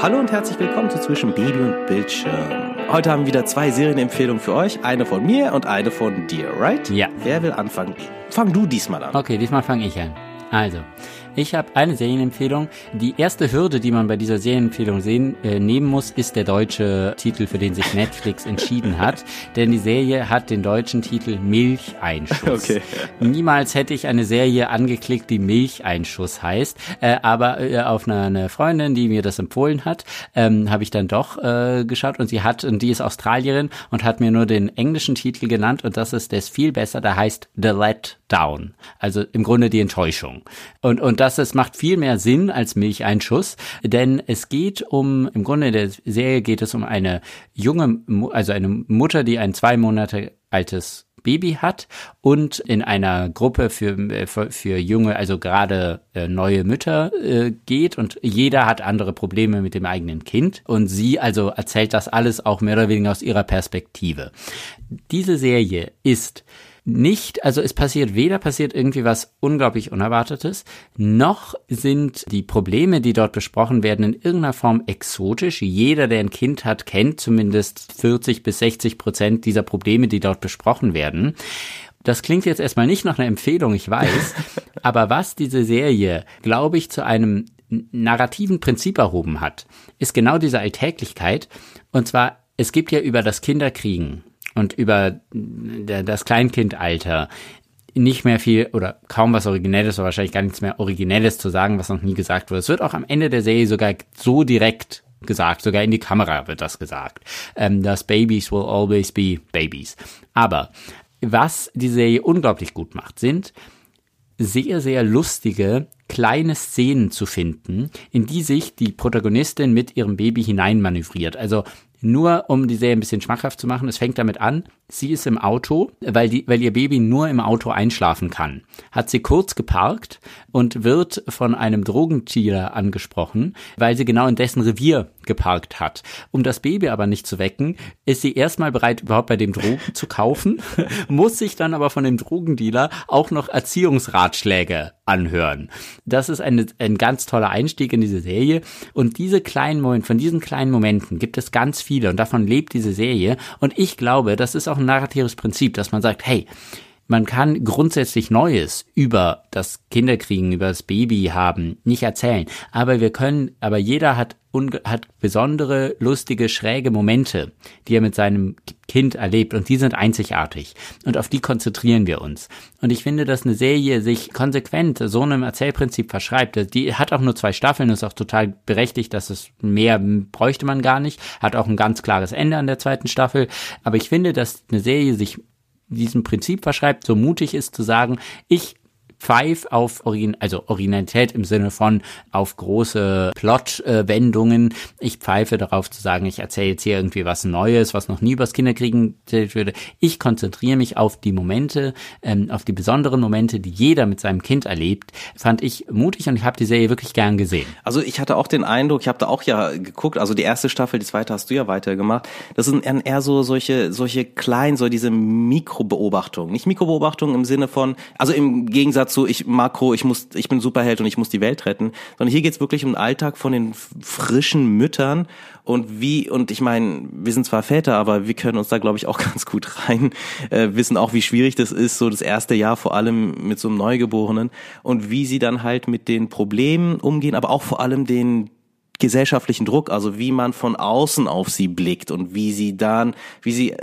Hallo und herzlich willkommen zu Zwischen Baby und Bildschirm. Heute haben wir wieder zwei Serienempfehlungen für euch. Eine von mir und eine von dir, right? Ja. Wer will anfangen? Fang du diesmal an. Okay, diesmal fange ich an. Also, ich habe eine Serienempfehlung. Die erste Hürde, die man bei dieser Serienempfehlung sehen, äh, nehmen muss, ist der deutsche Titel, für den sich Netflix entschieden hat. Denn die Serie hat den deutschen Titel Milcheinschuss. Okay. Niemals hätte ich eine Serie angeklickt, die Milcheinschuss heißt. Äh, aber äh, auf eine, eine Freundin, die mir das empfohlen hat, ähm, habe ich dann doch äh, geschaut und sie hat, und die ist Australierin und hat mir nur den englischen Titel genannt und das ist, der ist viel besser, der heißt The Let Down. Also im Grunde die Enttäuschung. Und, und das ist, macht viel mehr Sinn als Milcheinschuss, denn es geht um, im Grunde der Serie geht es um eine junge, also eine Mutter, die ein zwei Monate altes Baby hat und in einer Gruppe für, äh, für, für junge, also gerade äh, neue Mütter äh, geht und jeder hat andere Probleme mit dem eigenen Kind und sie also erzählt das alles auch mehr oder weniger aus ihrer Perspektive. Diese Serie ist nicht, also es passiert weder passiert irgendwie was unglaublich Unerwartetes, noch sind die Probleme, die dort besprochen werden, in irgendeiner Form exotisch. Jeder, der ein Kind hat, kennt zumindest 40 bis 60 Prozent dieser Probleme, die dort besprochen werden. Das klingt jetzt erstmal nicht nach einer Empfehlung, ich weiß, aber was diese Serie, glaube ich, zu einem narrativen Prinzip erhoben hat, ist genau diese Alltäglichkeit. Und zwar, es gibt ja über das Kinderkriegen und über der- das Kleinkindalter nicht mehr viel oder kaum was Originelles oder wahrscheinlich gar nichts mehr Originelles zu sagen, was noch nie gesagt wurde. Es wird auch am Ende der Serie sogar so direkt gesagt, sogar in die Kamera wird das gesagt, ähm, dass Babies will always be babies. Aber was die Serie unglaublich gut macht, sind sehr, sehr lustige kleine Szenen zu finden, in die sich die Protagonistin mit ihrem Baby hineinmanövriert. Also nur um die Serie ein bisschen schmackhaft zu machen, es fängt damit an, sie ist im Auto, weil, die, weil ihr Baby nur im Auto einschlafen kann. Hat sie kurz geparkt und wird von einem Drogendealer angesprochen, weil sie genau in dessen Revier geparkt hat. Um das Baby aber nicht zu wecken, ist sie erstmal bereit, überhaupt bei dem Drogen zu kaufen, muss sich dann aber von dem Drogendealer auch noch Erziehungsratschläge anhören. Das ist eine, ein ganz toller Einstieg in diese Serie. Und diese kleinen Momente, von diesen kleinen Momenten gibt es ganz viele und davon lebt diese Serie. Und ich glaube, das ist auch ein narratives Prinzip, dass man sagt, hey, man kann grundsätzlich Neues über das Kinderkriegen, über das Baby haben nicht erzählen. Aber wir können, aber jeder hat, hat besondere, lustige, schräge Momente, die er mit seinem Kind erlebt. Und die sind einzigartig. Und auf die konzentrieren wir uns. Und ich finde, dass eine Serie sich konsequent so einem Erzählprinzip verschreibt. Die hat auch nur zwei Staffeln, ist auch total berechtigt, dass es mehr bräuchte man gar nicht. Hat auch ein ganz klares Ende an der zweiten Staffel. Aber ich finde, dass eine Serie sich diesem Prinzip verschreibt, so mutig ist zu sagen, ich pfeif auf Origin also Originalität im Sinne von auf große Plot-Wendungen. Ich pfeife darauf zu sagen, ich erzähle jetzt hier irgendwie was Neues, was noch nie übers Kinderkriegen erzählt würde. Ich konzentriere mich auf die Momente, ähm, auf die besonderen Momente, die jeder mit seinem Kind erlebt. Fand ich mutig und ich habe die Serie wirklich gern gesehen. Also ich hatte auch den Eindruck, ich habe da auch ja geguckt, also die erste Staffel, die zweite hast du ja weitergemacht. Das sind eher- so solche solche kleinen, so diese Mikrobeobachtungen, nicht Mikrobeobachtungen im Sinne von, also im Gegensatz zu ich Makro, ich muss, ich bin Superheld und ich muss die Welt retten, sondern hier geht's wirklich um den Alltag von den frischen Müttern. Und wie und ich meine, wir sind zwar Väter, aber wir können uns da glaube ich auch ganz gut rein äh, wissen auch, wie schwierig das ist, so das erste Jahr vor allem mit so einem Neugeborenen. Und wie sie dann halt mit den Problemen umgehen, aber auch vor allem den gesellschaftlichen Druck, also wie man von außen auf sie blickt und wie sie dann, wie sie äh,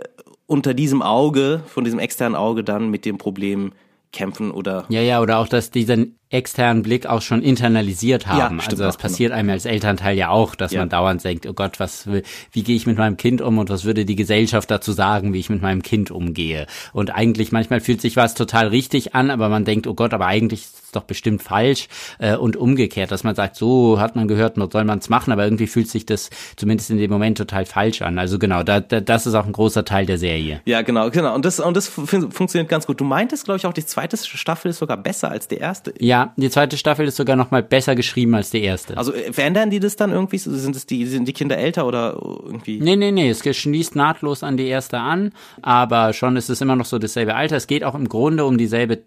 unter diesem Auge, von diesem externen Auge dann mit dem Problem kämpfen oder Ja, ja, oder auch, dass diesen externen Blick auch schon internalisiert haben. stimmt also das genau. passiert einem als Elternteil ja auch, dass Ja. man dauernd denkt, oh Gott, was, wie gehe ich mit meinem Kind um und was würde die Gesellschaft dazu sagen, wie ich mit meinem Kind umgehe? Und eigentlich manchmal fühlt sich was total richtig an, aber man denkt, oh Gott, aber eigentlich ist es doch bestimmt falsch äh, und umgekehrt, dass man sagt, so hat man gehört, soll man es machen, aber irgendwie fühlt sich das zumindest in dem Moment total falsch an. Also genau, da, da, das ist auch ein großer Teil der Serie. ja genau genau und das und das fun funktioniert ganz gut. Du meintest glaube ich auch die zweite Staffel ist sogar besser als die erste. Ja, die zweite Staffel ist sogar noch mal besser geschrieben als die erste. Also äh, verändern die das dann irgendwie? Sind es die sind die Kinder älter oder irgendwie? Nee, nee, nee, es schließt nahtlos an die erste an, aber schon ist es immer noch so dasselbe Alter. Es geht auch im Grunde um dieselbe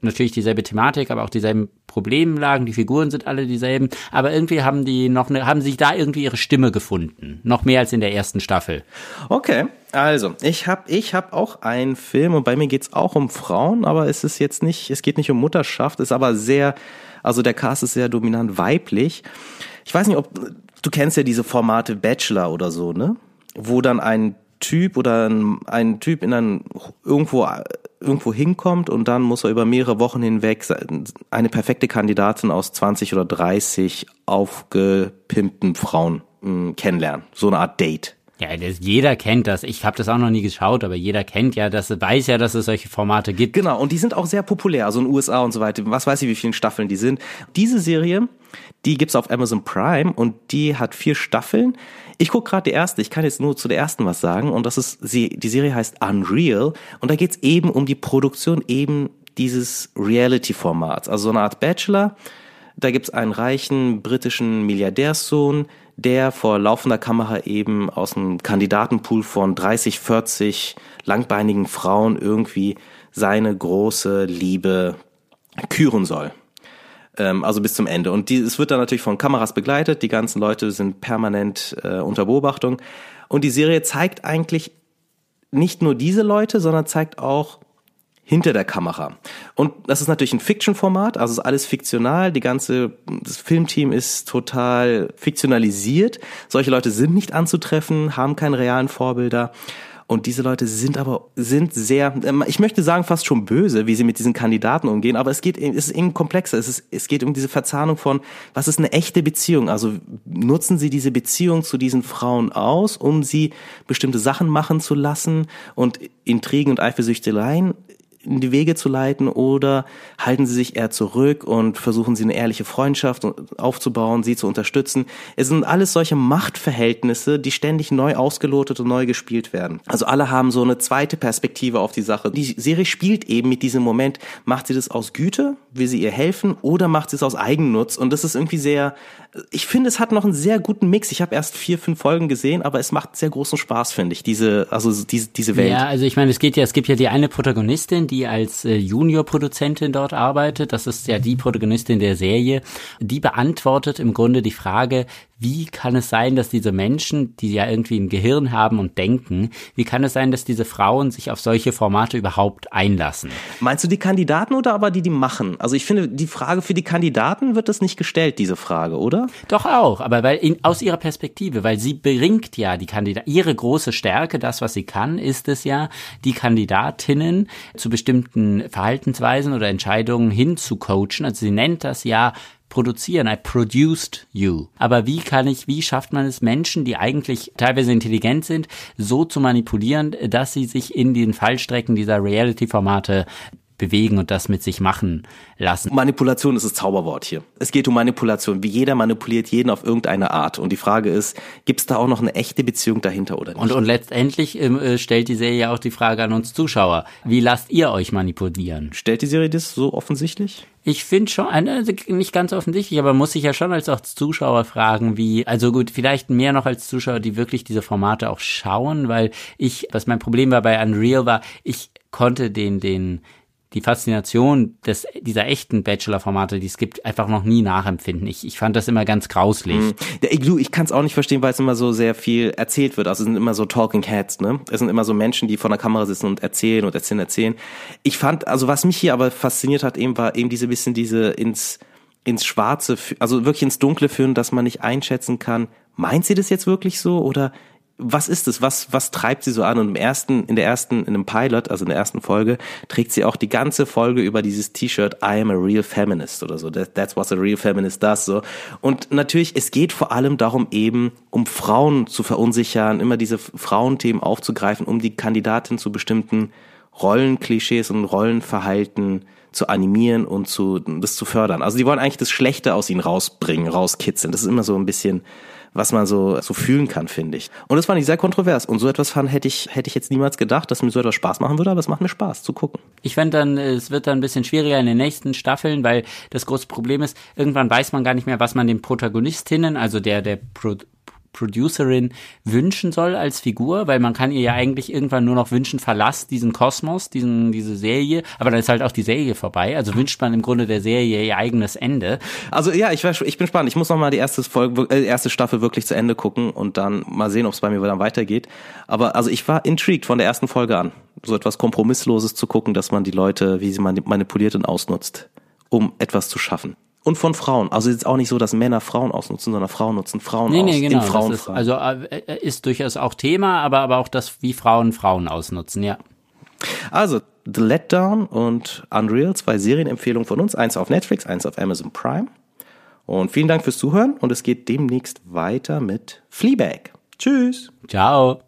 natürlich dieselbe Thematik, aber auch dieselben Problemlagen, die Figuren sind alle dieselben, aber irgendwie haben die noch eine, haben sich da irgendwie ihre Stimme gefunden, noch mehr als in der ersten Staffel. Okay, also ich habe ich hab auch einen Film und bei mir geht's auch um Frauen, aber es ist jetzt nicht, es geht nicht um Mutterschaft, ist aber sehr, also der Cast ist sehr dominant weiblich. Ich weiß nicht, ob du kennst ja diese Formate Bachelor oder so, ne? Wo dann ein Typ oder ein, ein Typ in ein irgendwo irgendwo hinkommt und dann muss er über mehrere Wochen hinweg eine perfekte Kandidatin aus 20 oder 30 aufgepimpten Frauen mh, hm, kennenlernen. So eine Art Date. Ja, das, jeder kennt das. Ich habe das auch noch nie geschaut, aber jeder kennt ja, das weiß ja, dass es solche Formate gibt. Genau, und die sind auch sehr populär, also in den USA und so weiter. Was weiß ich, wie viele Staffeln die sind. Diese Serie, die gibt's auf Amazon Prime und die hat vier Staffeln. Ich gucke gerade die erste, ich kann jetzt nur zu der ersten was sagen und das ist, sie, die Serie heißt Unreal und da geht's eben um die Produktion eben dieses Reality-Formats, also so eine Art Bachelor. Da gibt's einen reichen britischen Milliardärssohn, der vor laufender Kamera eben aus einem Kandidatenpool von 30, 40 langbeinigen Frauen irgendwie seine große Liebe küren soll. Ähm, also bis zum Ende. Und die, es wird dann natürlich von Kameras begleitet. Die ganzen Leute sind permanent äh, unter Beobachtung. Und die Serie zeigt eigentlich nicht nur diese Leute, sondern zeigt auch hinter der Kamera. Und das ist natürlich ein Fiction-Format, also ist alles fiktional. Die ganze, das Filmteam ist total fiktionalisiert. Solche Leute sind nicht anzutreffen, haben keine realen Vorbilder. Und diese Leute sind aber, sind sehr, ähm, ich möchte sagen fast schon böse, wie sie mit diesen Kandidaten umgehen, aber es geht, es ist eben komplexer. Es, ist, es geht um diese Verzahnung von, was ist eine echte Beziehung? Also nutzen sie diese Beziehung zu diesen Frauen aus, um sie bestimmte Sachen machen zu lassen und Intrigen und Eifersüchteleien in die Wege zu leiten oder halten sie sich eher zurück und versuchen sie eine ehrliche Freundschaft aufzubauen, sie zu unterstützen. Es sind alles solche Machtverhältnisse, die ständig neu ausgelotet und neu gespielt werden. Also alle haben so eine zweite Perspektive auf die Sache. Die Serie spielt eben mit diesem Moment, macht sie das aus Güte, will sie ihr helfen oder macht sie es aus Eigennutz und das ist irgendwie sehr, ich finde, es hat noch einen sehr guten Mix. Ich habe erst vier, fünf Folgen gesehen, aber es macht sehr großen Spaß, finde ich, diese, also diese, diese Welt. Ja, also ich meine, es geht ja, es gibt ja die eine Protagonistin, die als äh, Junior-Produzentin dort arbeitet. Das ist ja die Protagonistin der Serie. Die beantwortet im Grunde die Frage, wie kann es sein, dass diese Menschen, die ja irgendwie ein Gehirn haben und denken, wie kann es sein, dass diese Frauen sich auf solche Formate überhaupt einlassen? Meinst du die Kandidaten oder aber die, die machen? Also ich finde, die Frage für die Kandidaten wird das nicht gestellt, diese Frage, oder? Doch auch, aber weil in, aus ihrer Perspektive, weil sie bringt ja die Kandidaten, ihre große Stärke, das, was sie kann, ist es ja, die Kandidatinnen zu bestimmten Verhaltensweisen oder Entscheidungen hinzucoachen. Also sie nennt das ja produzieren. I produced you. Aber wie kann ich, wie schafft man es Menschen, die eigentlich teilweise intelligent sind, so zu manipulieren, dass sie sich in den Fallstrecken dieser Reality-Formate bewegen und das mit sich machen lassen. Manipulation ist das Zauberwort hier. Es geht um Manipulation. Wie jeder manipuliert jeden auf irgendeine Art. Und die Frage ist, gibt es da auch noch eine echte Beziehung dahinter oder nicht? Und, und letztendlich ähm, äh, stellt die Serie auch die Frage an uns Zuschauer. Wie lasst ihr euch manipulieren? Stellt die Serie das so offensichtlich? Ich finde schon, also nicht ganz offensichtlich, aber muss ich ja schon als auch Zuschauer fragen, wie, also gut, vielleicht mehr noch als Zuschauer, die wirklich diese Formate auch schauen, weil ich, was mein Problem war bei Unreal war, ich konnte den, den, die Faszination des, dieser echten Bachelor-Formate, die es gibt, einfach noch nie nachempfinden. Ich, ich fand das immer ganz grauslich. Mhm. Igloo, ich kann es auch nicht verstehen, weil es immer so sehr viel erzählt wird. Also es sind immer so Talking Heads, ne? Es sind immer so Menschen, die vor der Kamera sitzen und erzählen und erzählen, erzählen. Ich fand, also was mich hier aber fasziniert hat, eben war eben diese bisschen diese ins ins Schwarze, also wirklich ins Dunkle führen, dass man nicht einschätzen kann, meint sie das jetzt wirklich so oder was ist es? Was, was treibt sie so an? Und im ersten, in der ersten, in einem Pilot, also in der ersten Folge, trägt sie auch die ganze Folge über dieses T-Shirt I am a real feminist oder so. That, that's what a real feminist does, so. Und natürlich, es geht vor allem darum eben, um Frauen zu verunsichern, immer diese Frauenthemen aufzugreifen, um die Kandidatin zu bestimmten Rollenklischees und Rollenverhalten zu animieren und zu, das zu fördern. Also die wollen eigentlich das Schlechte aus ihnen rausbringen, rauskitzeln. Das ist immer so ein bisschen, was man so, so fühlen kann, finde ich. Und das fand ich sehr kontrovers. Und so etwas fand, hätte ich, hätte ich jetzt niemals gedacht, dass mir so etwas Spaß machen würde, aber es macht mir Spaß zu gucken. Ich fände dann, es wird dann ein bisschen schwieriger in den nächsten Staffeln, weil das große Problem ist, irgendwann weiß man gar nicht mehr, was man den Protagonistinnen, also der, der Pro Producerin wünschen soll als Figur, weil man kann ihr ja eigentlich irgendwann nur noch wünschen, verlass diesen Kosmos, diesen, diese Serie, aber dann ist halt auch die Serie vorbei. Also wünscht man im Grunde der Serie ihr eigenes Ende. Also ja, ich, ich bin spannend. Ich muss noch mal die erste Folge, äh, erste Staffel wirklich zu Ende gucken und dann mal sehen, ob es bei mir dann weitergeht. Aber also ich war intrigued von der ersten Folge an, so etwas Kompromissloses zu gucken, dass man die Leute, wie sie manipuliert und ausnutzt, um etwas zu schaffen und von Frauen. Also es ist auch nicht so, dass Männer Frauen ausnutzen, sondern Frauen nutzen Frauen nee, aus. Nee, genau. Frauen ist, also äh, ist durchaus auch Thema, aber, aber auch das, wie Frauen Frauen ausnutzen, ja. Also, The Letdown und Unreal, zwei Serienempfehlungen von uns, eins auf Netflix, eins auf Amazon Prime. Und vielen Dank fürs Zuhören und es geht demnächst weiter mit Fleabag. Tschüss. Ciao.